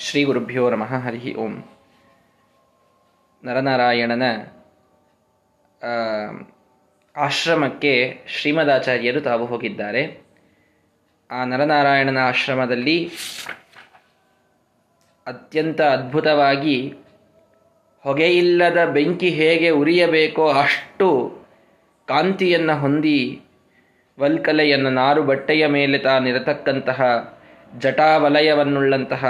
ಶ್ರೀ ಗುರುಭ್ಯೋ ನಮಃ, ಹರಿ ಓಂ. ನರನಾರಾಯಣನ ಆಶ್ರಮಕ್ಕೆ ಶ್ರೀಮದಾಚಾರ್ಯರು ತಾವು ಹೋಗಿದ್ದಾರೆ. ಆ ನರನಾರಾಯಣನ ಆಶ್ರಮದಲ್ಲಿ ಅತ್ಯಂತ ಅದ್ಭುತವಾಗಿ ಹೊಗೆಯಿಲ್ಲದ ಬೆಂಕಿ ಹೇಗೆ ಉರಿಯಬೇಕೋ ಅಷ್ಟು ಕಾಂತಿಯನ್ನು ಹೊಂದಿ ವಲ್ಕಲೆಯನ್ನು ನಾರು ಬಟ್ಟೆಯ ಮೇಲೆ ತಾನಿರತಕ್ಕಂತಹ ಜಟಾವಲಯವನ್ನುಳ್ಳಂತಹ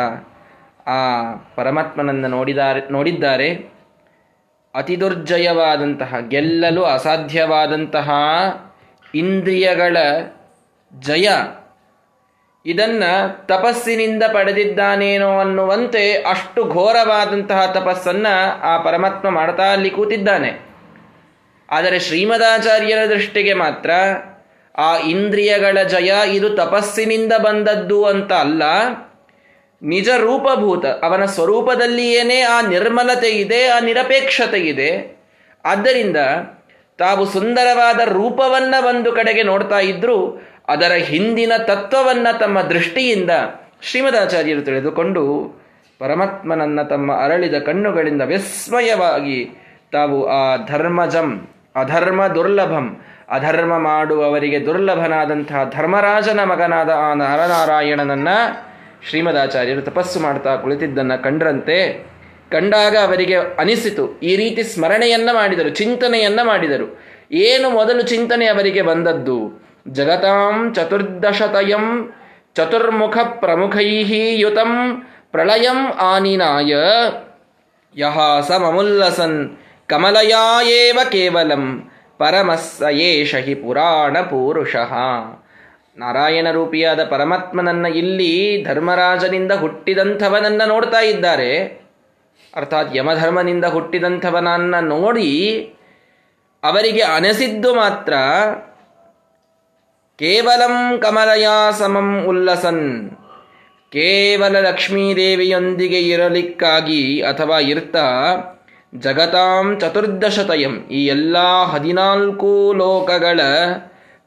ಆ ಪರಮಾತ್ಮನನ್ನು ನೋಡಿದ್ದಾರೆ ನೋಡಿದ್ದಾರೆ. ಅತಿ ದುರ್ಜಯವಾದಂತಹ ಗೆಲ್ಲಲು ಅಸಾಧ್ಯವಾದಂತಹ ಇಂದ್ರಿಯಗಳ ಜಯ. ಇದನ್ನ ತಪಸ್ಸಿನಿಂದ ಪಡೆದಿದ್ದಾನೇನೋ ಅನ್ನುವಂತೆ ಅಷ್ಟು ಘೋರವಾದಂತಹ ತಪಸ್ಸನ್ನ ಆ ಪರಮಾತ್ಮ ಮಾಡ್ತಾ ಅಲ್ಲಿ ಕೂತಿದ್ದಾನೆ. ಆದರೆ ಶ್ರೀಮದಾಚಾರ್ಯರ ದೃಷ್ಟಿಗೆ ಮಾತ್ರ ಆ ಇಂದ್ರಿಯಗಳ ಜಯ ಇದು ತಪಸ್ಸಿನಿಂದ ಬಂದದ್ದು ಅಂತ ಅಲ್ಲ. ನಿಜ ರೂಪಭೂತ ಅವನ ಸ್ವರೂಪದಲ್ಲಿಯೇನೇ ಆ ನಿರ್ಮಲತೆ ಇದೆ ಆ ನಿರಪೇಕ್ಷತೆ ಇದೆ ಆದ್ದರಿಂದ ತಾವು ಸುಂದರವಾದ ರೂಪವನ್ನ ಒಂದು ಕಡೆಗೆ ನೋಡ್ತಾ ಇದ್ರು, ಅದರ ಹಿಂದಿನ ತತ್ವವನ್ನ ತಮ್ಮ ದೃಷ್ಟಿಯಿಂದ ಶ್ರೀಮದಾಚಾರ್ಯರು ತಿಳಿದುಕೊಂಡು, ಪರಮಾತ್ಮನನ್ನ ತಮ್ಮ ಅರಳಿದ ಕಣ್ಣುಗಳಿಂದ ವಿಸ್ಮಯವಾಗಿ ತಾವು ಆ ಧರ್ಮಜಂ, ಅಧರ್ಮ ದುರ್ಲಭಂ, ಅಧರ್ಮ ಮಾಡುವವರಿಗೆ ದುರ್ಲಭನಾದಂತಹ ಧರ್ಮರಾಜನ ಮಗನಾದ ಆ ನರನಾರಾಯಣನನ್ನ ಶ್ರೀಮದಾಚಾರ್ಯರು ತಪಸ್ಸು ಮಾಡ್ತಾ ಕುಳಿತಿದ್ದನ್ನು ಕಂಡ್ರಂತೆ, ಕಂಡಾಗ ಅವರಿಗೆ ಅನಿಸಿತು, ಈ ರೀತಿ ಸ್ಮರಣೆಯನ್ನ ಮಾಡಿದರು, ಚಿಂತನೆಯನ್ನ ಮಾಡಿದರು. ಏನು ಮೊದಲು ಚಿಂತನೆ ಅವರಿಗೆ ಬಂದದ್ದು? ಜಗತಾಂ ಚತುರ್ದಶತಯಂ ಚತುರ್ಮುಖ ಪ್ರಮುಖೈ ಯುತಂ ಪ್ರಳಯಂ ಆನಿನಾಯ. ಯಹ ಸಮಮುಲ್ಲಸನ್ ಕಮಲಯಾಯೇವ ಕೇವಲಂ ಪರಮಸ್ಸ ಏಷ ಹಿ ಪುರಾಣ ಪೂರುಷಃ ನಾರಾಯಣ ರೂಪಿಯಾದ ಪರಮಾತ್ಮನನ್ನ ಇಲ್ಲಿ ಧರ್ಮರಾಜನಿಂದ ಹುಟ್ಟಿದಂಥವನನ್ನ ನೋಡ್ತಾ ಇದ್ದಾರೆ. ಅರ್ಥಾತ್ ಯಮಧರ್ಮನಿಂದ ಹುಟ್ಟಿದಂಥವನನ್ನ ನೋಡಿ ಅವರಿಗೆ ಅನಿಸಿದ್ದು ಮಾತ್ರ ಕೇವಲಂ ಕಮಲಯಾ ಸಮಂ ಉಲ್ಲಸನ್. ಕೇವಲ ಲಕ್ಷ್ಮೀದೇವಿಯೊಂದಿಗೆ ಇರಲಿಕ್ಕಾಗಿ ಅಥವಾ ಇರ್ತಾ ಜಗತಾಂ ಚತುರ್ದಶತಯಂ ಈ ಎಲ್ಲ ಹದಿನಾಲ್ಕು ಲೋಕಗಳ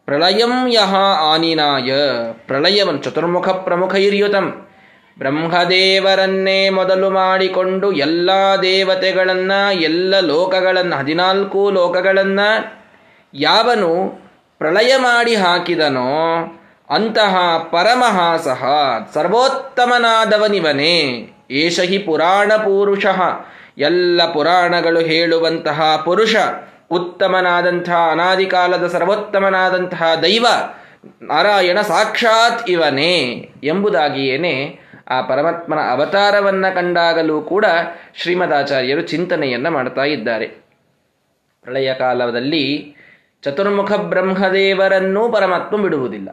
ಪ್ರಳಯಂ ಯಹ ಆನಿನಾಯ. ಪ್ರಳಯವನ್ನು ಚತುರ್ಮುಖ ಪ್ರಮುಖ ಇರ್ಯುತಂ ಬ್ರಹ್ಮದೇವರನ್ನೇ ಮೊದಲು ಮಾಡಿಕೊಂಡು ಎಲ್ಲ ದೇವತೆಗಳನ್ನ, ಎಲ್ಲ ಲೋಕಗಳನ್ನು, ಹದಿನಾಲ್ಕು ಲೋಕಗಳನ್ನ ಯಾವನು ಪ್ರಳಯ ಮಾಡಿ ಹಾಕಿದನೋ ಅಂತಹ ಪರಮಃ ಸಹ ಸರ್ವೋತ್ತಮನಾದವನಿವನೇ. ಏಷ ಹಿ ಪುರಾಣ ಪುರುಷ, ಎಲ್ಲ ಪುರಾಣಗಳು ಹೇಳುವಂತಹ ಪುರುಷ. ಉತ್ತಮನಾದಂತಹ ಅನಾದಿಕಾಲದ ಸರ್ವೋತ್ತಮನಾದಂತಹ ದೈವ, ನಾರಾಯಣ ಸಾಕ್ಷಾತ್ ಇವನೇ ಎಂಬುದಾಗಿಯೇನೆ ಆ ಪರಮಾತ್ಮನ ಅವತಾರವನ್ನ ಕಂಡಾಗಲೂ ಕೂಡ ಶ್ರೀಮದಾಚಾರ್ಯರು ಚಿಂತನೆಯನ್ನ ಮಾಡ್ತಾ ಇದ್ದಾರೆ. ಪ್ರಳಯ ಕಾಲದಲ್ಲಿ ಚತುರ್ಮುಖ ಬ್ರಹ್ಮದೇವರನ್ನೂ ಪರಮಾತ್ಮ ಬಿಡುವುದಿಲ್ಲ.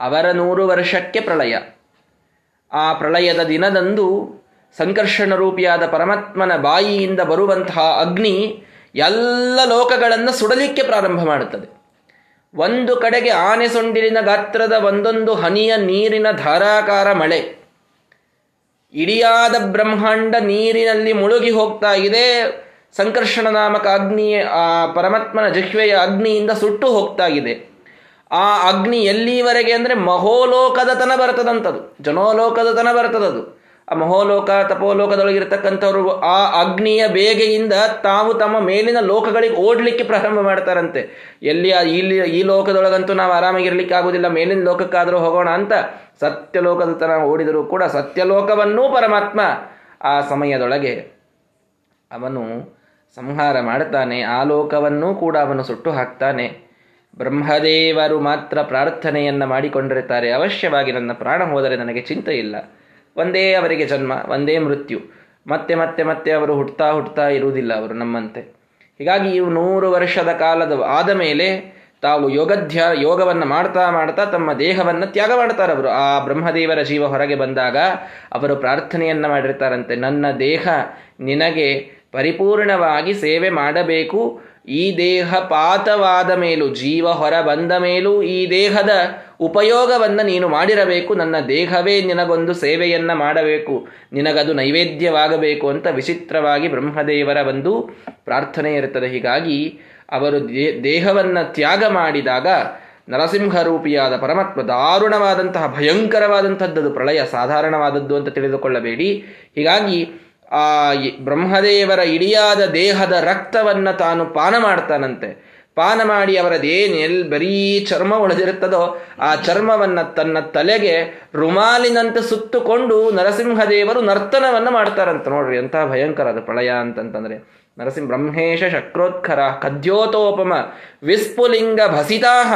ಅವರ ನೂರು ವರ್ಷಕ್ಕೆ ಪ್ರಳಯ. ಆ ಪ್ರಳಯದ ದಿನದಂದು ಸಂಕರ್ಷಣ ರೂಪಿಯಾದ ಪರಮಾತ್ಮನ ಬಾಯಿಯಿಂದ ಬರುವಂತಹ ಅಗ್ನಿ ಎಲ್ಲ ಲೋಕಗಳನ್ನು ಸುಡಲಿಕ್ಕೆ ಪ್ರಾರಂಭ ಮಾಡುತ್ತದೆ. ಒಂದು ಕಡೆಗೆ ಆನೆ ಸೊಂಡಿಲಿನ ಗಾತ್ರದ ಒಂದೊಂದು ಹನಿಯ ನೀರಿನ ಧಾರಾಕಾರ ಮಳೆ. ಇಡಿಯಾದ ಬ್ರಹ್ಮಾಂಡ ನೀರಿನಲ್ಲಿ ಮುಳುಗಿ ಹೋಗ್ತಾ ಇದೆ. ಸಂಕರ್ಷಣ ನಾಮಕ ಅಗ್ನಿಯ, ಆ ಪರಮಾತ್ಮನ ಜಿಹ್ವೆಯ ಅಗ್ನಿಯಿಂದ ಸುಟ್ಟು ಹೋಗ್ತಾ ಇದೆ. ಆ ಅಗ್ನಿ ಎಲ್ಲಿವರೆಗೆ ಅಂದರೆ ಮಹೋಲೋಕದ ತನ ಬರ್ತದಂಥದ್ದು ಜನೋಲೋಕದ ತನ ಬರ್ತದದು. ಆ ಮಹೋಲೋಕ ತಪೋಲೋಕದೊಳಗಿರ್ತಕ್ಕಂಥವ್ರು ಆ ಅಗ್ನಿಯ ಬೇಗೆಯಿಂದ ತಾವು ತಮ್ಮ ಮೇಲಿನ ಲೋಕಗಳಿಗೆ ಓಡ್ಲಿಕ್ಕೆ ಪ್ರಾರಂಭ ಮಾಡ್ತಾರಂತೆ. ಎಲ್ಲಿ ಇಲ್ಲಿ ಈ ಲೋಕದೊಳಗಂತೂ ನಾವು ಆರಾಮಾಗಿರ್ಲಿಕ್ಕೆ ಆಗುದಿಲ್ಲ ಮೇಲಿನ ಲೋಕಕ್ಕಾದರೂ ಹೋಗೋಣ ಅಂತ ಸತ್ಯಲೋಕದ ತನ ಓಡಿದರೂ ಕೂಡ ಸತ್ಯಲೋಕವನ್ನೂ ಪರಮಾತ್ಮ ಆ ಸಮಯದೊಳಗೆ ಅವನು ಸಂಹಾರ ಮಾಡುತ್ತಾನೆ ಆ ಲೋಕವನ್ನೂ ಕೂಡ ಅವನು ಸುಟ್ಟು ಹಾಕ್ತಾನೆ. ಬ್ರಹ್ಮದೇವರು ಮಾತ್ರ ಪ್ರಾರ್ಥನೆಯನ್ನ ಮಾಡಿಕೊಂಡಿರುತ್ತಾರೆ. ಅವಶ್ಯವಾಗಿ ನನ್ನ ಪ್ರಾಣ ಹೋದರೆ ನನಗೆ ಚಿಂತೆ ಇಲ್ಲ. ಒಂದೇ ಅವರಿಗೆ ಜನ್ಮ, ಒಂದೇ ಮೃತ್ಯು. ಮತ್ತೆ ಮತ್ತೆ ಮತ್ತೆ ಅವರು ಹುಟ್ತಾ ಹುಟ್ತಾ ಇರುವುದಿಲ್ಲ ಅವರು ನಮ್ಮಂತೆ. ಹೀಗಾಗಿ ಇವು ನೂರು ವರ್ಷದ ಕಾಲದ ಆದ ಮೇಲೆ ತಾವು ಯೋಗಧ್ಯ, ಯೋಗವನ್ನು ಮಾಡ್ತಾ ಮಾಡ್ತಾ ತಮ್ಮ ದೇಹವನ್ನು ತ್ಯಾಗ ಮಾಡ್ತಾರೆ ಅವರು. ಆ ಬ್ರಹ್ಮದೇವರ ಜೀವ ಹೊರಗೆ ಬಂದಾಗ ಅವರು ಪ್ರಾರ್ಥನೆಯನ್ನ ಮಾಡಿರ್ತಾರಂತೆ. ನನ್ನ ದೇಹ ನಿನಗೆ ಪರಿಪೂರ್ಣವಾಗಿ ಸೇವೆ ಮಾಡಬೇಕು. ಈ ದೇಹ ಪಾತವಾದ ಮೇಲೂ, ಜೀವ ಹೊರ ಬಂದ ಮೇಲೂ ಈ ದೇಹದ ಉಪಯೋಗವನ್ನು ನೀನು ಮಾಡಿರಬೇಕು. ನನ್ನ ದೇಹವೇ ನಿನಗೊಂದು ಸೇವೆಯನ್ನ ಮಾಡಬೇಕು. ನಿನಗದು ನೈವೇದ್ಯವಾಗಬೇಕು ಅಂತ ವಿಚಿತ್ರವಾಗಿ ಬ್ರಹ್ಮದೇವರ ಒಂದು ಪ್ರಾರ್ಥನೆ ಇರುತ್ತದೆ. ಹೀಗಾಗಿ ಅವರು ದೇಹವನ್ನು ತ್ಯಾಗ ಮಾಡಿದಾಗ ನರಸಿಂಹ ರೂಪಿಯಾದ ಪರಮಾತ್ಮ ದಾರುಣವಾದಂತಹ ಭಯಂಕರವಾದಂಥದ್ದು ಪ್ರಳಯ ಸಾಧಾರಣವಾದದ್ದು ಅಂತ ತಿಳಿದುಕೊಳ್ಳಬೇಡಿ. ಹೀಗಾಗಿ ಆ ಬ್ರಹ್ಮದೇವರ ಇಡಿಯಾದ ದೇಹದ ರಕ್ತವನ್ನು ತಾನು ಪಾನ ಮಾಡ್ತಾನಂತೆ. ಪಾನ ಮಾಡಿ ಅವರದೇನು ಎಲ್ಲಿ ಬರೀ ಚರ್ಮ ಉಳಿದಿರುತ್ತದೋ ಆ ಚರ್ಮವನ್ನು ತನ್ನ ತಲೆಗೆ ರುಮಾಲಿನಂತೆ ಸುತ್ತುಕೊಂಡು ನರಸಿಂಹದೇವರು ನರ್ತನವನ್ನು ಮಾಡ್ತಾರಂತ ನೋಡ್ರಿ. ಎಂಥ ಭಯಂಕರ ಅದು ಪ್ರಳಯ ಅಂತಂತಂದ್ರೆ. ನರಸಿಂಹ ಬ್ರಹ್ಮೇಶ ಶಕ್ರೋತ್ಕರ ಕದ್ಯೋತೋಪಮ ವಿಸ್ಪುಲಿಂಗ ಭಸಿತಾಹ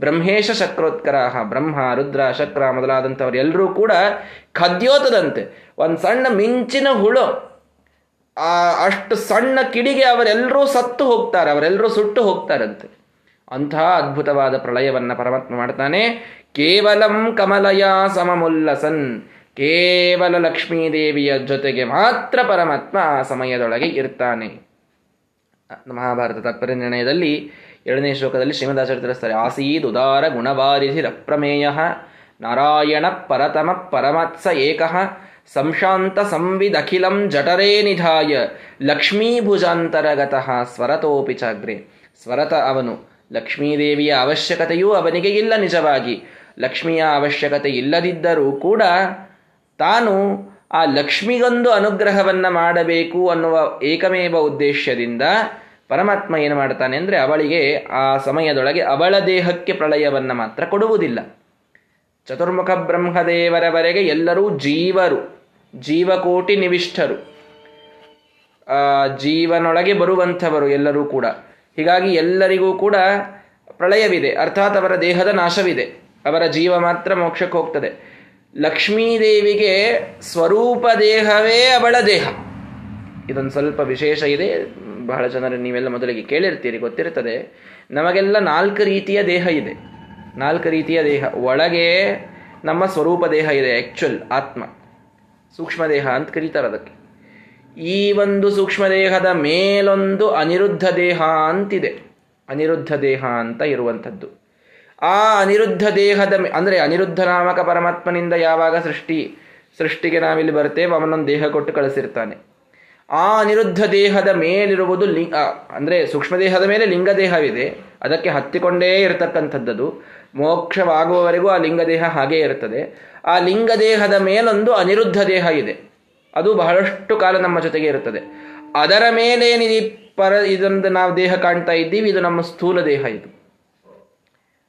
ಬ್ರಹ್ಮೇಶ ಶಕ್ರೋತ್ಕರ ಬ್ರಹ್ಮ, ರುದ್ರ, ಶಕ್ರ ಮೊದಲಾದಂಥವರೆಲ್ಲರೂ ಕೂಡ ಖದ್ಯೋತದಂತೆ. ಒಂದು ಸಣ್ಣ ಮಿಂಚಿನ ಹುಳು, ಆ ಅಷ್ಟು ಸಣ್ಣ ಕಿಡಿಗೆ ಅವರೆಲ್ಲರೂ ಸತ್ತು ಹೋಗ್ತಾರೆ, ಅವರೆಲ್ಲರೂ ಸುಟ್ಟು ಹೋಗ್ತಾರಂತೆ. ಅಂತಹ ಅದ್ಭುತವಾದ ಪ್ರಳಯವನ್ನು ಪರಮಾತ್ಮ ಮಾಡ್ತಾನೆ. ಕೇವಲಂ ಕಮಲಯ ಸಮಮುಲ್ಲಸನ್, ಕೇವಲ ಲಕ್ಷ್ಮೀದೇವಿಯ ಜೊತೆಗೆ ಮಾತ್ರ ಪರಮಾತ್ಮ ಆ ಸಮಯದೊಳಗೆ ಇರ್ತಾನೆ. ಮಹಾಭಾರತ ನಿರ್ಣಯದಲ್ಲಿ ಏಳನೇ ಶ್ಲೋಕದಲ್ಲಿ ಶ್ರೀಮದಾಚಾರ್ಯ ತಿಳಿಸ್ತಾರೆ, ಆಸೀದ್ ಉದಾರ ಗುಣವಾರಿಧಿರಪ್ರಮೇಯ ನಾರಾಯಣ ಪರತಮ ಪರಮತ್ಸ ಏಕ ಸಂಶಾಂತ ಸಂವಿದಖಿಲಂ ಜಠರೇ ನಿಧಾಯ ಲಕ್ಷ್ಮೀಭುಜಾಂತರಗತಃ ಸ್ವರತೋಪಿ ಚಾಗ್ರೆ. ಸ್ವರತ ಅವನು, ಲಕ್ಷ್ಮೀದೇವಿಯ ಅವಶ್ಯಕತೆಯೂ ಅವನಿಗೆ ಇಲ್ಲ ನಿಜವಾಗಿ, ಲಕ್ಷ್ಮಿಯ ಅವಶ್ಯಕತೆ ಇಲ್ಲದಿದ್ದರೂ ಕೂಡ ತಾನು ಆ ಲಕ್ಷ್ಮಿಗೊಂದು ಅನುಗ್ರಹವನ್ನು ಮಾಡಬೇಕು ಅನ್ನುವ ಏಕಮೇವ ಉದ್ದೇಶದಿಂದ ಪರಮಾತ್ಮ ಏನು ಮಾಡ್ತಾನೆ ಅಂದರೆ ಅವಳಿಗೆ ಆ ಸಮಯದೊಳಗೆ ಅವಳ ದೇಹಕ್ಕೆ ಪ್ರಳಯವನ್ನು ಮಾತ್ರ ಕೊಡುವುದಿಲ್ಲ. ಚತುರ್ಮುಖ ಬ್ರಹ್ಮದೇವರವರೆಗೆ ಎಲ್ಲರೂ ಜೀವರು, ಜೀವಕೋಟಿ ನಿವಿಷ್ಠರು. ಜೀವನೊಳಗೆ ಬರುವಂಥವರು ಎಲ್ಲರೂ ಕೂಡ. ಹೀಗಾಗಿ ಎಲ್ಲರಿಗೂ ಕೂಡ ಪ್ರಳಯವಿದೆ. ಅರ್ಥಾತ್ ಅವರ ದೇಹದ ನಾಶವಿದೆ. ಅವರ ಜೀವ ಮಾತ್ರ ಮೋಕ್ಷಕ್ಕೆ ಹೋಗ್ತದೆ. ಲಕ್ಷ್ಮೀದೇವಿಗೆ ಸ್ವರೂಪ ದೇಹವೇ ಅವಳ ದೇಹ. ಇದೊಂದು ಸ್ವಲ್ಪ ವಿಶೇಷ ಇದೆ. ಬಹಳ ಜನರು ನೀವೆಲ್ಲ ಮೊದಲಿಗೆ ಕೇಳಿರ್ತೀರಿ ಗೊತ್ತಿರ್ತದೆ ನಮಗೆಲ್ಲ ನಾಲ್ಕು ರೀತಿಯ ದೇಹ ಇದೆ. ನಾಲ್ಕು ರೀತಿಯ ದೇಹ. ಒಳಗೆ ನಮ್ಮ ಸ್ವರೂಪ ದೇಹ ಇದೆ ಆ್ಯಕ್ಚುಲ್ ಆತ್ಮ. ಸೂಕ್ಷ್ಮ ದೇಹ ಅಂತ ಕರೀತಾರೆ ಅದಕ್ಕೆ. ಈ ಒಂದು ಸೂಕ್ಷ್ಮ ದೇಹದ ಮೇಲೊಂದು ಅನಿರುದ್ಧ ದೇಹ ಅಂತಿದೆ. ಅನಿರುದ್ಧ ದೇಹ ಅಂತ ಇರುವಂಥದ್ದು. ಆ ಅನಿರುದ್ಧ ದೇಹದ ಅಂದರೆ ಅನಿರುದ್ಧ ನಾಮಕ ಪರಮಾತ್ಮನಿಂದ ಯಾವಾಗ ಸೃಷ್ಟಿ, ಸೃಷ್ಟಿಗೆ ನಾವಿಲ್ಲಿ ಬರ್ತೇವೆ ಅವನೊಂದು ದೇಹ ಕೊಟ್ಟು ಕಳಿಸಿರ್ತಾನೆ. ಆ ಅನಿರುದ್ಧ ದೇಹದ ಮೇಲಿರುವುದು ಲಿಂಗ ಅಂದರೆ ಸೂಕ್ಷ್ಮ ದೇಹದ ಮೇಲೆ ಲಿಂಗ ದೇಹವಿದೆ. ಅದಕ್ಕೆ ಹತ್ತಿಕೊಂಡೇ ಇರತಕ್ಕಂಥದ್ದು ಮೋಕ್ಷವಾಗುವವರೆಗೂ ಆ ಲಿಂಗದೇಹ ಹಾಗೇ ಇರುತ್ತದೆ. ಆ ಲಿಂಗದೇಹದ ಮೇಲೊಂದು ಅನಿರುದ್ಧ ದೇಹ ಇದೆ. ಅದು ಬಹಳಷ್ಟು ಕಾಲ ನಮ್ಮ ಜೊತೆಗೆ ಇರುತ್ತದೆ. ಅದರ ಮೇಲೇನಿದೆ ಪರ, ಇದೊಂದು ನಾವು ದೇಹ ಕಾಣ್ತಾ ಇದ್ದೀವಿ, ಇದು ನಮ್ಮ ಸ್ಥೂಲ ದೇಹ ಇದು.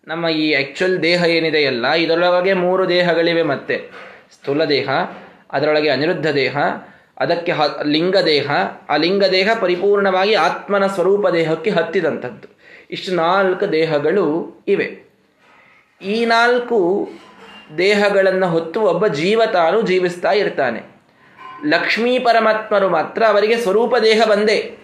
ನಮ್ಮ ಈ ಆ್ಯಕ್ಚುಲ್ ದೇಹ ಏನಿದೆ ಎಲ್ಲ, ಇದರೊಳಗೆ ಮೂರು ದೇಹಗಳಿವೆ ಮತ್ತೆ. ಸ್ಥೂಲ ದೇಹ, ಅದರೊಳಗೆ ಅನಿರುದ್ಧ ದೇಹ ಅದಕ್ಕೆ ಹ, ಲಿಂಗ ದೇಹ, ಆ ಲಿಂಗದೇಹ ಪರಿಪೂರ್ಣವಾಗಿ ಆತ್ಮನ ಸ್ವರೂಪ ದೇಹಕ್ಕೆ ಹತ್ತಿದಂಥದ್ದು. ಇಷ್ಟು ನಾಲ್ಕು ದೇಹಗಳು ಇವೆ. ಈ ನಾಲ್ಕು ದೇಹಗಳನ್ನು ಹೊತ್ತು ಒಬ್ಬ ಜೀವತಾನು ಜೀವಿಸ್ತಾ ಇರ್ತಾನೆ. ಲಕ್ಷ್ಮೀ ಪರಮಾತ್ಮರು ಮಾತ್ರ ಅವರಿಗೆ ಸ್ವರೂಪ ದೇಹ ಬಂದೇ.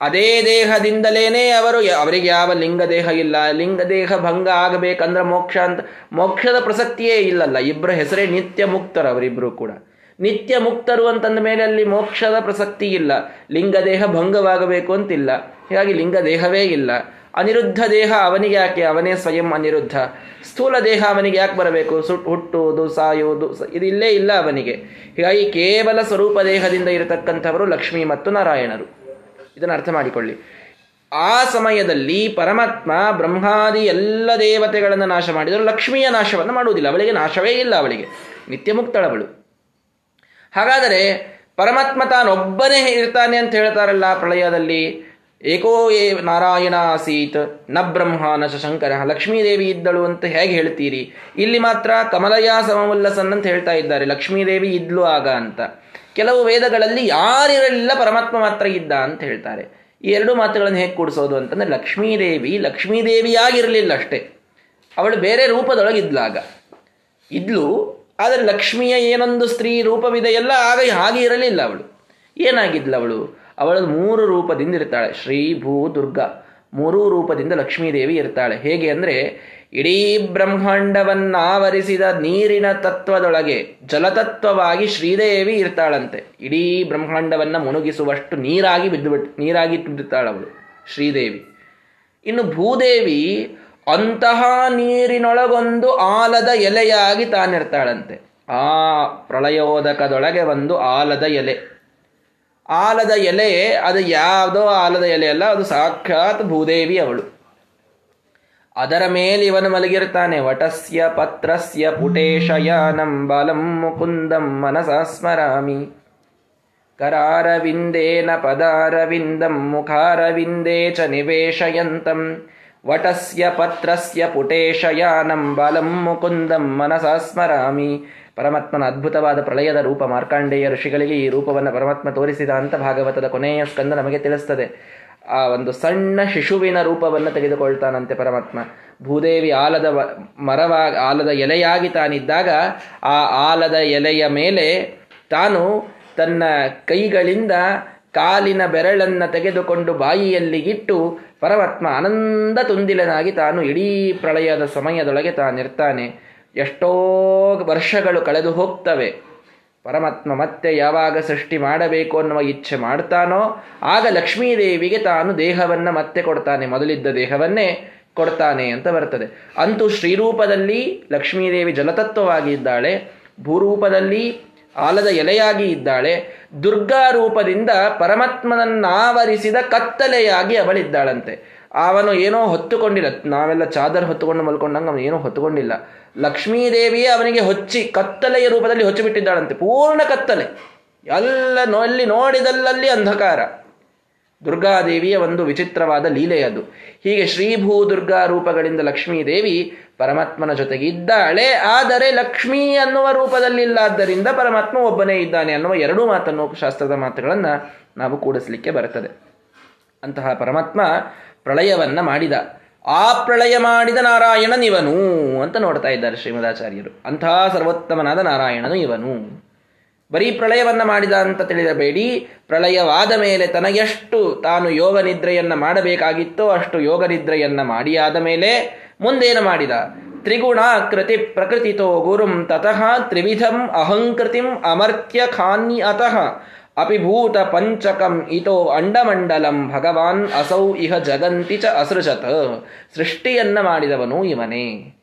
ಅದೇ ದೇಹದಿಂದಲೇನೆ ಅವರು ಅವರಿಗೆ ಯಾವ ಲಿಂಗ ದೇಹ ಇಲ್ಲ, ಲಿಂಗ ದೇಹ ಭಂಗ ಆಗಬೇಕಂದ್ರೆ ಮೋಕ್ಷ ಅಂತ, ಮೋಕ್ಷದ ಪ್ರಸಕ್ತಿಯೇ ಇಲ್ಲಲ್ಲ. ಇಬ್ಬರ ಹೆಸರೇ ನಿತ್ಯ ಮುಕ್ತರು ಅವರಿಬ್ಬರು ಕೂಡ. ನಿತ್ಯ ಮುಕ್ತರು ಅಂತಂದ ಮೇಲೆ ಅಲ್ಲಿ ಮೋಕ್ಷದ ಪ್ರಸಕ್ತಿ ಇಲ್ಲ. ಲಿಂಗ ದೇಹ ಭಂಗವಾಗಬೇಕು ಅಂತಿಲ್ಲ. ಹೀಗಾಗಿ ಲಿಂಗ ದೇಹವೇ ಇಲ್ಲ. ಅನಿರುದ್ಧ ದೇಹ ಅವನಿಗೆ ಯಾಕೆ? ಅವನೇ ಸ್ವಯಂ ಅನಿರುದ್ಧ. ಸ್ಥೂಲ ದೇಹ ಅವನಿಗೆ ಯಾಕೆ ಬರಬೇಕು? ಸುಟ್ ಹುಟ್ಟುವುದು ಸಾಯುವುದು ಇದಿಲ್ಲೇ ಇಲ್ಲ ಅವನಿಗೆ. ಹೀಗಾಗಿ ಕೇವಲ ಸ್ವರೂಪ ದೇಹದಿಂದ ಇರತಕ್ಕಂಥವರು ಲಕ್ಷ್ಮಿ ಮತ್ತು ನಾರಾಯಣರು. ಇದನ್ನು ಅರ್ಥ ಮಾಡಿಕೊಳ್ಳಿ. ಆ ಸಮಯದಲ್ಲಿ ಪರಮಾತ್ಮ ಬ್ರಹ್ಮಾದಿ ಎಲ್ಲ ದೇವತೆಗಳನ್ನು ನಾಶ ಮಾಡಿದರು ಲಕ್ಷ್ಮಿಯ ನಾಶವನ್ನು ಮಾಡುವುದಿಲ್ಲ. ಅವಳಿಗೆ ನಾಶವೇ ಇಲ್ಲ ಅವಳಿಗೆ. ನಿತ್ಯ ಮುಕ್ತಳವಳು ಹಾಗಾದರೆ ಪರಮಾತ್ಮ ತಾನೊಬ್ಬನೇ ಇರ್ತಾನೆ ಅಂತ ಹೇಳ್ತಾರಲ್ಲ ಪ್ರಳಯದಲ್ಲಿ, ಏಕೋ ಏ ನಾರಾಯಣ ಆಸೀತ್, ನ ಬ್ರಹ್ಮ, ನ ಶಂಕರ ಲಕ್ಷ್ಮೀದೇವಿ ಇದ್ದಳು ಅಂತ ಹೇಗೆ ಹೇಳ್ತೀರಿ? ಇಲ್ಲಿ ಮಾತ್ರ ಕಮಲಯ ಸಮವಲ್ಲಸನ್ ಅಂತ ಹೇಳ್ತಾ ಇದ್ದಾರೆ, ಲಕ್ಷ್ಮೀದೇವಿ ಇದ್ಲು ಆಗ ಅಂತ. ಕೆಲವು ವೇದಗಳಲ್ಲಿ ಯಾರಿರಲಿಲ್ಲ ಪರಮಾತ್ಮ ಮಾತ್ರ ಇದ್ದ ಅಂತ ಹೇಳ್ತಾರೆ. ಈ ಎರಡು ಮಾತುಗಳನ್ನು ಹೇಗೆ ಕೂಡಿಸೋದು ಅಂತಂದ್ರೆ, ಲಕ್ಷ್ಮೀದೇವಿ ಲಕ್ಷ್ಮೀದೇವಿಯಾಗಿರಲಿಲ್ಲ ಅಷ್ಟೇ. ಅವಳು ಬೇರೆ ರೂಪದೊಳಗಿದ್ಲಾಗ ಇದ್ಲು ಆದರೆ ಲಕ್ಷ್ಮಿಯ ಏನೊಂದು ಸ್ತ್ರೀ ರೂಪವಿದೆಯಲ್ಲ ಆಗ ಹಾಗೆ ಇರಲಿಲ್ಲ ಅವಳು. ಏನಾಗಿದ್ಲು ಅವಳು? ಅವಳು ಮೂರು ರೂಪದಿಂದ ಇರ್ತಾಳೆ. ಶ್ರೀ, ಭೂ, ದುರ್ಗ. ಮೂರೂ ರೂಪದಿಂದ ಲಕ್ಷ್ಮೀದೇವಿ ಇರ್ತಾಳೆ. ಹೇಗೆ ಅಂದರೆ, ಇಡೀ ಬ್ರಹ್ಮಾಂಡವನ್ನಾವರಿಸಿದ ನೀರಿನ ತತ್ವದೊಳಗೆ ಜಲತತ್ವವಾಗಿ ಶ್ರೀದೇವಿ ಇರ್ತಾಳಂತೆ. ಇಡೀ ಬ್ರಹ್ಮಾಂಡವನ್ನು ಮುನುಗಿಸುವಷ್ಟು ನೀರಾಗಿ ಬಿದ್ದುಬಿಟ್ಟು ನೀರಾಗಿ ಬಿದ್ದಿರ್ತಾಳವಳು ಶ್ರೀದೇವಿ. ಇನ್ನು ಭೂದೇವಿ ಅಂತಹ ನೀರಿನೊಳಗೊಂದು ಆಲದ ಎಲೆಯಾಗಿ ತಾನಿರ್ತಾಳಂತೆ. ಆ ಪ್ರಳಯೋದಕದೊಳಗೆ ಒಂದು ಆಲದ ಎಲೆ. ಆಲದ ಎಲೆ, ಅದು ಯಾವುದೋ ಆಲದ ಎಲೆ ಅಲ್ಲ, ಅದು ಸಾಕ್ಷಾತ್ ಭೂದೇವಿ ಅವಳು. ಅದರ ಮೇಲೆ ಇವನು ಮಲಗಿರ್ತಾನೆ. ವಟಸ್ಯ ಪತ್ರಸ್ಯ ಪುಟೇಶಯಾನಂ ಬಲಂ ಮುಕುಂದಂ ಮನಸ ಸ್ಮರಾಮಿ. ಕರಾರವಿಂದೇನ ಪದಾರವಿಂದಂ ಮುಖಾರವಿಂದೇ ಚ ನಿವೇಶಯಂತಂ. ವಟಸ್ಯ ಪತ್ರಸ್ಯ ಪುಟೇಶಯಾನಂ ಬಾಲಂ ಮುಕುಂದಂ ಮನಸ ಸ್ಮರಾಮಿ. ಪರಮಾತ್ಮನ ಅದ್ಭುತವಾದ ಪ್ರಳಯದ ರೂಪ ಮಾರ್ಕಾಂಡೇಯ ಋಷಿಗಳಿಗೆ ಈ ರೂಪವನ್ನು ಪರಮಾತ್ಮ ತೋರಿಸಿದ ಅಂತ ಭಾಗವತದ ಕೊನೆಯ ಸ್ಕಂದ ನಮಗೆ ತಿಳಿಸ್ತದೆ. ಆ ಒಂದು ಸಣ್ಣ ಶಿಶುವಿನ ರೂಪವನ್ನು ತೆಗೆದುಕೊಳ್ತಾನಂತೆ ಪರಮಾತ್ಮ. ಭೂದೇವಿ ಆಲದ ಮರವಾ, ಆಲದ ಎಲೆಯಾಗಿ ತಾನಿದ್ದಾಗ ಆ ಆಲದ ಎಲೆಯ ಮೇಲೆ ತಾನು ತನ್ನ ಕೈಗಳಿಂದ ಕಾಲಿನ ಬೆರಳನ್ನು ತೆಗೆದುಕೊಂಡು ಬಾಯಿಯಲ್ಲಿ ಇಟ್ಟು ಪರಮಾತ್ಮ ಆನಂದ ತುಂದಿಲನಾಗಿ ತಾನು ಇಡೀ ಪ್ರಳಯದ ಸಮಯದೊಳಗೆ ತಾನಿರ್ತಾನೆ ಎಷ್ಟೋ ವರ್ಷಗಳು ಕಳೆದು ಹೋಗ್ತವೆ. ಪರಮಾತ್ಮ ಮತ್ತೆ ಯಾವಾಗ ಸೃಷ್ಟಿ ಮಾಡಬೇಕು ಅನ್ನುವ ಇಚ್ಛೆ ಮಾಡ್ತಾನೋ, ಆಗ ಲಕ್ಷ್ಮೀದೇವಿಗೆ ತಾನು ದೇಹವನ್ನು ಮತ್ತೆ ಕೊಡ್ತಾನೆ. ಮೊದಲಿದ್ದ ದೇಹವನ್ನೇ ಕೊಡ್ತಾನೆ ಅಂತ ಬರ್ತದೆ. ಅಂತೂ ಶ್ರೀರೂಪದಲ್ಲಿ ಲಕ್ಷ್ಮೀದೇವಿ ಜಲತತ್ವವಾಗಿ ಇದ್ದಾಳೆ. ಭೂರೂಪದಲ್ಲಿ ಆಲದ ಎಲೆಯಾಗಿ ಇದ್ದಾಳೆ, ದುರ್ಗಾ ರೂಪದಿಂದ ಪರಮಾತ್ಮನನ್ನಾವರಿಸಿದ ಕತ್ತಲೆಯಾಗಿ ಅವಳಿದ್ದಾಳಂತೆ. ಅವನು ಏನೋ ಹೊತ್ತುಕೊಂಡಿಲ್ಲ. ನಾವೆಲ್ಲ ಚಾದರ್ ಹೊತ್ತುಕೊಂಡು ಮಲ್ಕೊಂಡಂಗೆ ಅವನು ಏನೋ ಹೊತ್ತುಕೊಂಡಿಲ್ಲ. ಲಕ್ಷ್ಮೀದೇವಿಯೇ ಅವನಿಗೆ ಹೊಚ್ಚಿ, ಕತ್ತಲೆಯ ರೂಪದಲ್ಲಿ ಹೊಚ್ಚಿಬಿಟ್ಟಿದ್ದಾಳಂತೆ ಪೂರ್ಣ ಕತ್ತಲೆ. ಎಲ್ಲ ಅಲ್ಲಿ ನೋಡಿದಲ್ಲಲ್ಲಿ ಅಂಧಕಾರ. ದುರ್ಗಾದೇವಿಯ ಒಂದು ವಿಚಿತ್ರವಾದ ಲೀಲೆ ಅದು. ಹೀಗೆ ಶ್ರೀಭೂ ದುರ್ಗಾ ರೂಪಗಳಿಂದ ಲಕ್ಷ್ಮೀದೇವಿ ಪರಮಾತ್ಮನ ಜೊತೆಗೆ ಇದ್ದಾಳೆ ಆದರೆ ಲಕ್ಷ್ಮೀ ಅನ್ನುವ ರೂಪದಲ್ಲಿಲ್ಲಾದ್ದರಿಂದ ಪರಮಾತ್ಮ ಒಬ್ಬನೇ ಇದ್ದಾನೆ ಅನ್ನುವ ಎರಡೂ ಮಾತನ್ನು ಶಾಸ್ತ್ರದ ಮಾತುಗಳನ್ನು ನಾವು ಕೂಡಿಸಲಿಕ್ಕೆ ಬರುತ್ತದೆ. ಅಂತಹ ಪರಮಾತ್ಮ ಪ್ರಳಯವನ್ನ ಮಾಡಿದ. ಆ ಪ್ರಳಯ ಮಾಡಿದ ನಾರಾಯಣನಿವನು ಅಂತ ನೋಡ್ತಾ ಇದ್ದಾರೆ ಶ್ರೀಮದಾಚಾರ್ಯರು. ಅಂತಹ ಸರ್ವೋತ್ತಮನಾದ ನಾರಾಯಣನು ಇವನು. ಬರೀ ಪ್ರಳಯವನ್ನು ಮಾಡಿದ ಅಂತ ತಿಳಿಯಬೇಡಿ. ಪ್ರಳಯವಾದ ಮೇಲೆ ತನಗೆಷ್ಟು ತಾನು ಯೋಗ ನಿದ್ರೆಯನ್ನು ಮಾಡಬೇಕಾಗಿತ್ತೋ ಅಷ್ಟು ಯೋಗ ನಿದ್ರೆಯನ್ನು ಮಾಡಿಯಾದ ಮೇಲೆ ಮುಂದೇನು ಮಾಡಿದ? ತ್ರಿಗುಣಾಕೃತಿ ಪ್ರಕೃತಿತೋ ಗುರುಂ ತತಃ ತ್ರಿವಿಧಂ ಅಹಂಕೃತಿಂ ಅಮರ್ತ್ಯ ಖಾನ್ಯ ಅತಃ. ಅಪಿಭೂತ ಪಂಚಕಂ ಇತೋ ಅಂಡಮಂಡಲಂ ಭಗವಾನ್ ಅಸೌ ಇಹ ಜಗಂತಿ ಚ ಅಸೃಜತ. ಸೃಷ್ಟಿಯನ್ನ ಮಾಡಿದವನು ಇವನೇ.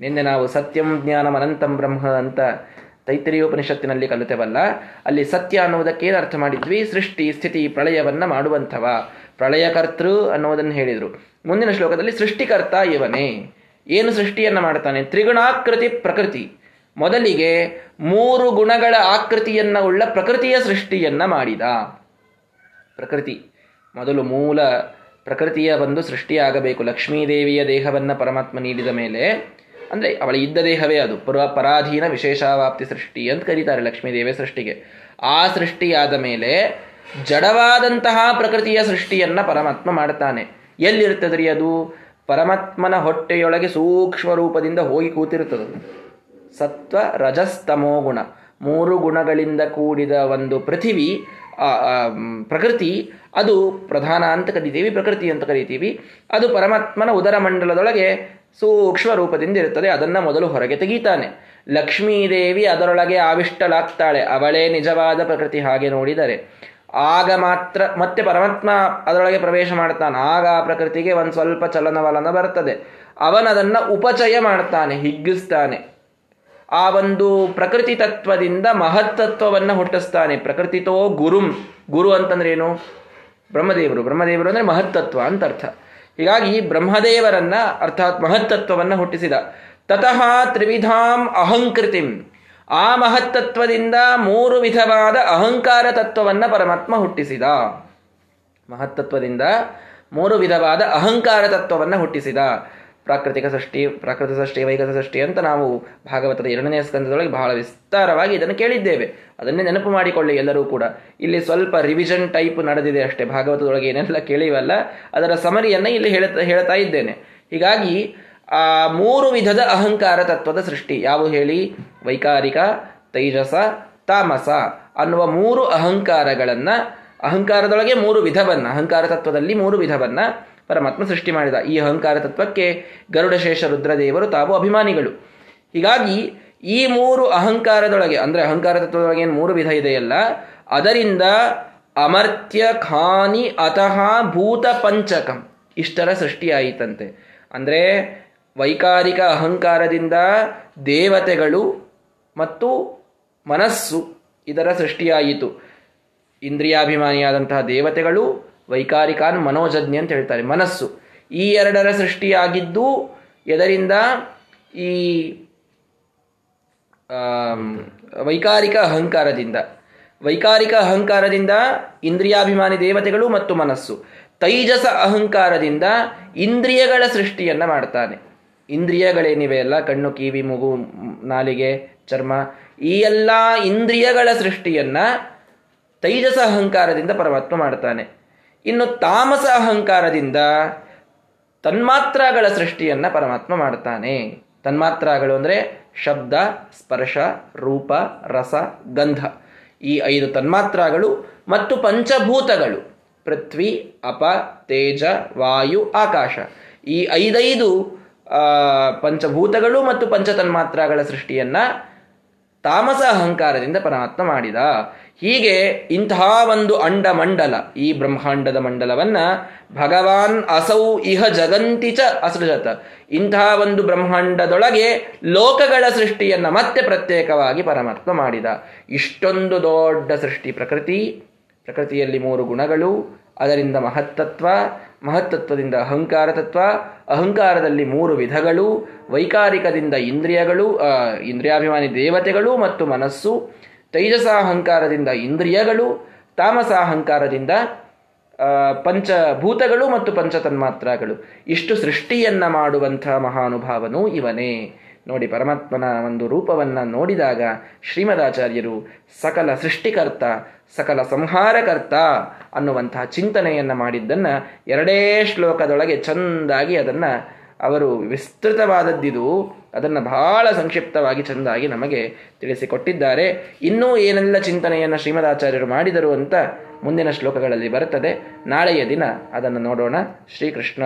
ನಿನ್ನೆ ನಾವು ಸತ್ಯಂ ಜ್ಞಾನಂ ಅನಂತಂ ಬ್ರಹ್ಮ ಅಂತ ತೈತ್ರಿಯೋಪನಿಷತ್ತಿನಲ್ಲಿ ಕಲಿತೆವಲ್ಲ, ಅಲ್ಲಿ ಸತ್ಯ ಅನ್ನುವುದಕ್ಕೆ ಏನು ಅರ್ಥ ಮಾಡಿದ್ವಿ? ಸೃಷ್ಟಿ, ಸ್ಥಿತಿ, ಪ್ರಳಯವನ್ನ ಮಾಡುವಂಥವ. ಪ್ರಳಯಕರ್ತೃ ಅನ್ನುವುದನ್ನು ಹೇಳಿದರು. ಮುಂದಿನ ಶ್ಲೋಕದಲ್ಲಿ ಸೃಷ್ಟಿಕರ್ತ ಇವನೇ. ಏನು ಸೃಷ್ಟಿಯನ್ನು ಮಾಡ್ತಾನೆ? ತ್ರಿಗುಣಾಕೃತಿ ಪ್ರಕೃತಿ. ಮೊದಲಿಗೆ ಮೂರು ಗುಣಗಳ ಆಕೃತಿಯನ್ನು ಉಳ್ಳ ಪ್ರಕೃತಿಯ ಸೃಷ್ಟಿಯನ್ನ ಮಾಡಿದ. ಪ್ರಕೃತಿ. ಮೊದಲು ಮೂಲ ಪ್ರಕೃತಿಯ ಒಂದು ಸೃಷ್ಟಿಯಾಗಬೇಕು. ಲಕ್ಷ್ಮೀದೇವಿಯ ದೇಹವನ್ನು ಪರಮಾತ್ಮ ನೀಡಿದ ಮೇಲೆ ಅಂದ್ರೆ ಅವಳ ಇದ್ದ ದೇಹವೇ ಅದು. ಪುರ ಪರಾಧೀನ ವಿಶೇಷಾವಾಪ್ತಿ ಸೃಷ್ಟಿ ಅಂತ ಕರೀತಾರೆ ಲಕ್ಷ್ಮೀದೇವಿ ಸೃಷ್ಟಿಗೆ. ಆ ಸೃಷ್ಟಿಯಾದ ಮೇಲೆ ಜಡವಾದಂತಹ ಪ್ರಕೃತಿಯ ಸೃಷ್ಟಿಯನ್ನು ಪರಮಾತ್ಮ ಮಾಡ್ತಾನೆ ಎಲ್ಲಿರ್ತದ್ರಿ ಅದು? ಪರಮಾತ್ಮನ ಹೊಟ್ಟೆಯೊಳಗೆ ಸೂಕ್ಷ್ಮ ರೂಪದಿಂದ ಹೋಗಿ ಕೂತಿರುತ್ತದೆ. ಸತ್ವ ರಜಸ್ತಮೋ ಗುಣ. ಮೂರು ಗುಣಗಳಿಂದ ಕೂಡಿದ ಒಂದು ಪೃಥಿವಿ ಪ್ರಕೃತಿ, ಅದು ಪ್ರಧಾನ ಅಂತ ಕರಿತೀವಿ, ಪ್ರಕೃತಿ ಅಂತ ಕರಿತೀವಿ. ಅದು ಪರಮಾತ್ಮನ ಉದರ ಮಂಡಲದೊಳಗೆ ಸೂಕ್ಷ್ಮ ರೂಪದಿಂದ ಇರುತ್ತದೆ. ಅದನ್ನು ಮೊದಲು ಹೊರಗೆ ತೆಗೀತಾನೆ. ಲಕ್ಷ್ಮೀದೇವಿ ಅದರೊಳಗೆ ಆವಿಷ್ಟಲಾಗ್ತಾಳೆ ಅವಳೇ ನಿಜವಾದ ಪ್ರಕೃತಿ ಹಾಗೆ ನೋಡಿದರೆ. ಆಗ ಮಾತ್ರ ಮತ್ತೆ ಪರಮಾತ್ಮ ಅದರೊಳಗೆ ಪ್ರವೇಶ ಮಾಡ್ತಾನೆ. ಆಗ ಆ ಪ್ರಕೃತಿಗೆ ಒಂದು ಸ್ವಲ್ಪ ಚಲನವಲನ ಬರ್ತದೆ. ಅವನದನ್ನು ಉಪಚಯ ಮಾಡ್ತಾನೆ, ಹಿಗ್ಗಿಸ್ತಾನೆ. ಆ ಒಂದು ಪ್ರಕೃತಿ ತತ್ವದಿಂದ ಮಹತ್ತತ್ವವನ್ನು ಹುಟ್ಟಿಸ್ತಾನೆ. ಪ್ರಕೃತಿತೋ ಗುರುಂ. ಗುರು ಅಂತಂದ್ರೆ ಏನು ಬ್ರಹ್ಮದೇವರು. ಬ್ರಹ್ಮದೇವರು ಅಂದರೆ ಮಹತ್ತತ್ವ ಅಂತ ಅರ್ಥ. ಹೀಗಾಗಿ ಬ್ರಹ್ಮದೇವರನ್ನ ಅರ್ಥಾತ್ ಮಹತ್ತತ್ವವನ್ನು ಹುಟ್ಟಿಸಿದ. ತತಃ ತ್ರಿವಿಧಾಂ ಅಹಂಕೃತಿಂ. ಆ ಮಹತ್ತತ್ವದಿಂದ ಮೂರು ವಿಧವಾದ ಅಹಂಕಾರ ತತ್ವವನ್ನು ಪರಮಾತ್ಮ ಹುಟ್ಟಿಸಿದ. ಮಹತ್ತತ್ವದಿಂದ ಮೂರು ವಿಧವಾದ ಅಹಂಕಾರ ತತ್ವವನ್ನು ಹುಟ್ಟಿಸಿದ. ಪ್ರಾಕೃತಿಕ ಸೃಷ್ಟಿ ಪ್ರಾಕೃತ ಸೃಷ್ಟಿ ವೈಕೃತ ಸೃಷ್ಟಿ ಅಂತ ನಾವು ಭಾಗವತದ ಎರಡನೇ ಸ್ಕಂದದೊಳಗೆ ಬಹಳ ವಿಸ್ತಾರವಾಗಿ ಇದನ್ನು ಕೇಳಿದ್ದೇವೆ. ಅದನ್ನೇ ನೆನಪು ಮಾಡಿಕೊಳ್ಳಿ ಎಲ್ಲರೂ ಕೂಡ. ಇಲ್ಲಿ ಸ್ವಲ್ಪ ರಿವಿಷನ್ ಟೈಪ್ ನಡೆದಿದೆ ಅಷ್ಟೇ. ಭಾಗವತದೊಳಗೆ ಏನೆಲ್ಲ ಕೇಳಿವಲ್ಲ, ಅದರ ಸಮರಿಯನ್ನು ಇಲ್ಲಿ ಹೇಳ್ತಾ ಹೇಳ್ತಾ ಇದ್ದೇನೆ. ಹೀಗಾಗಿ, ಆ, ಮೂರು ವಿಧದ ಅಹಂಕಾರ ತತ್ವದ ಸೃಷ್ಟಿ. ಯಾವು ಹೇಳಿ? ವೈಕಾರಿಕ, ತೈಜಸ, ತಾಮಸ ಅನ್ನುವ ಮೂರು ಅಹಂಕಾರಗಳನ್ನು, ಅಹಂಕಾರದೊಳಗೆ ಮೂರು ವಿಧವನ್ನು, ಅಹಂಕಾರ ತತ್ವದಲ್ಲಿ ಮೂರು ವಿಧವನ್ನ ಪರಮಾತ್ಮ ಸೃಷ್ಟಿ ಮಾಡಿದ ಈ ಅಹಂಕಾರ ತತ್ವಕ್ಕೆ ಗರುಡಶೇಷ ರುದ್ರದೇವರು ತಾವು ಅಭಿಮಾನಿಗಳು. ಹೀಗಾಗಿ ಈ ಮೂರು ಅಹಂಕಾರದೊಳಗೆ, ಅಂದ್ರೆ ಅಹಂಕಾರ ತತ್ವದೊಳಗೆ ಏನು ಮೂರು ವಿಧ ಇದೆಯಲ್ಲ, ಅದರಿಂದ ಅಮರ್ತ್ಯ ಖಾನಿ ಅತಃ ಭೂತ ಪಂಚಕಂ ಇಷ್ಟರ ಸೃಷ್ಟಿಯಾಯಿತಂತೆ. ಅಂದ್ರೆ ವೈಕಾರಿಕ ಅಹಂಕಾರದಿಂದ ದೇವತೆಗಳು ಮತ್ತು ಮನಸ್ಸು ಇದರ ಸೃಷ್ಟಿಯಾಯಿತು. ಇಂದ್ರಿಯಾಭಿಮಾನಿಯಾದಂತಹ ದೇವತೆಗಳು ವೈಕಾರಿಕಾನ್ ಮನೋಜಜ್ಞೆ ಅಂತ ಹೇಳ್ತಾರೆ. ಮನಸ್ಸು. ಈ ಎರಡರ ಸೃಷ್ಟಿಯಾಗಿದ್ದು ಎದರಿಂದ ಈ ವೈಕಾರಿಕ ಅಹಂಕಾರದಿಂದ. ವೈಕಾರಿಕ ಅಹಂಕಾರದಿಂದ ಇಂದ್ರಿಯಾಭಿಮಾನಿ ದೇವತೆಗಳು ಮತ್ತು ಮನಸ್ಸು. ತೈಜಸ ಅಹಂಕಾರದಿಂದ ಇಂದ್ರಿಯಗಳ ಸೃಷ್ಟಿಯನ್ನ ಮಾಡ್ತಾನೆ. ಇಂದ್ರಿಯಗಳೇನಿವೆ ಅಲ್ಲ ಕಣ್ಣು, ಕಿವಿ, ಮೂಗು, ನಾಲಿಗೆ, ಚರ್ಮ. ಈ ಎಲ್ಲ ಇಂದ್ರಿಯಗಳ ಸೃಷ್ಟಿಯನ್ನ ತೈಜಸ ಅಹಂಕಾರದಿಂದ ಪರಮಾತ್ಮ ಮಾಡ್ತಾನೆ. ಇನ್ನು ತಾಮಸ ಅಹಂಕಾರದಿಂದ ತನ್ಮಾತ್ರಗಳ ಸೃಷ್ಟಿಯನ್ನ ಪರಮಾತ್ಮ ಮಾಡ್ತಾನೆ ತನ್ಮಾತ್ರಗಳು ಅಂದರೆ ಶಬ್ದ, ಸ್ಪರ್ಶ, ರೂಪ, ರಸ, ಗಂಧ. ಈ ಐದು ತನ್ಮಾತ್ರಗಳು ಮತ್ತು ಪಂಚಭೂತಗಳು. ಪೃಥ್ವಿ, ಅಪ, ತೇಜ, ವಾಯು, ಆಕಾಶ. ಈ ಐದೈದು ಪಂಚಭೂತಗಳು ಮತ್ತು ಪಂಚತನ್ಮಾತ್ರಗಳ ಸೃಷ್ಟಿಯನ್ನ ತಾಮಸ ಅಹಂಕಾರದಿಂದ ಪರಮಾತ್ಮ ಮಾಡಿದ. ಹೀಗೆ ಇಂತಹ ಒಂದು ಅಂಡ ಮಂಡಲ ಈ ಬ್ರಹ್ಮಾಂಡದ ಮಂಡಲವನ್ನ ಭಗವಾನ್ ಅಸೌ ಇಹ ಜಗಂತಿಚ ಅಸೃಜತ. ಇಂತಹ ಒಂದು ಬ್ರಹ್ಮಾಂಡದೊಳಗೆ ಲೋಕಗಳ ಸೃಷ್ಟಿಯನ್ನ ಮತ್ತೆ ಪ್ರತ್ಯೇಕವಾಗಿ ಪರಮಾತ್ಮ ಮಾಡಿದ. ಇಷ್ಟೊಂದು ದೊಡ್ಡ ಸೃಷ್ಟಿ ಪ್ರಕೃತಿ, ಪ್ರಕೃತಿಯಲ್ಲಿ ಮೂರು ಗುಣಗಳು ಅದರಿಂದ ಮಹತ್ತತ್ವ, ಮಹತ್ತತ್ವದಿಂದ ಅಹಂಕಾರ ತತ್ವ, ಅಹಂಕಾರದಲ್ಲಿ ಮೂರು ವಿಧಗಳು, ವೈಕಾರಿಕದಿಂದ ಇಂದ್ರಿಯಗಳು ಇಂದ್ರಿಯಾಭಿಮಾನಿ ದೇವತೆಗಳು ಮತ್ತು ಮನಸ್ಸು ತೈಜಸಾಹಂಕಾರದಿಂದ ಇಂದ್ರಿಯಗಳು ತಾಮಸಾಹಂಕಾರದಿಂದ ಪಂಚಭೂತಗಳು ಮತ್ತು ಪಂಚತನ್ಮಾತ್ರಗಳು. ಇಷ್ಟು ಸೃಷ್ಟಿಯನ್ನ ಮಾಡುವಂತಹ ಮಹಾನುಭಾವನು ಇವನೇ. ನೋಡಿ ಪರಮಾತ್ಮನ ಒಂದು ರೂಪವನ್ನು ನೋಡಿದಾಗ ಶ್ರೀಮದಾಚಾರ್ಯರು ಸಕಲ ಸೃಷ್ಟಿಕರ್ತ, ಸಕಲ ಸಂಹಾರಕರ್ತ ಅನ್ನುವಂತಹ ಚಿಂತನೆಯನ್ನು ಮಾಡಿದ್ದನ್ನು ಎರಡೇ ಶ್ಲೋಕದೊಳಗೆ ಚೆಂದಾಗಿ ಅದನ್ನು ಅವರು ವಿಸ್ತೃತವಾದದ್ದಿದು, ಅದನ್ನು ಬಹಳ ಸಂಕ್ಷಿಪ್ತವಾಗಿ ಚೆಂದಾಗಿ ನಮಗೆ ತಿಳಿಸಿಕೊಟ್ಟಿದ್ದಾರೆ. ಇನ್ನೂ ಏನೆಲ್ಲ ಚಿಂತನೆಯನ್ನು ಶ್ರೀಮದಾಚಾರ್ಯರು ಮಾಡಿದರು ಅಂತ ಮುಂದಿನ ಶ್ಲೋಕಗಳಲ್ಲಿ ಬರುತ್ತದೆ. ನಾಳೆಯ ದಿನ ಅದನ್ನು ನೋಡೋಣ. ಶ್ರೀಕೃಷ್ಣ.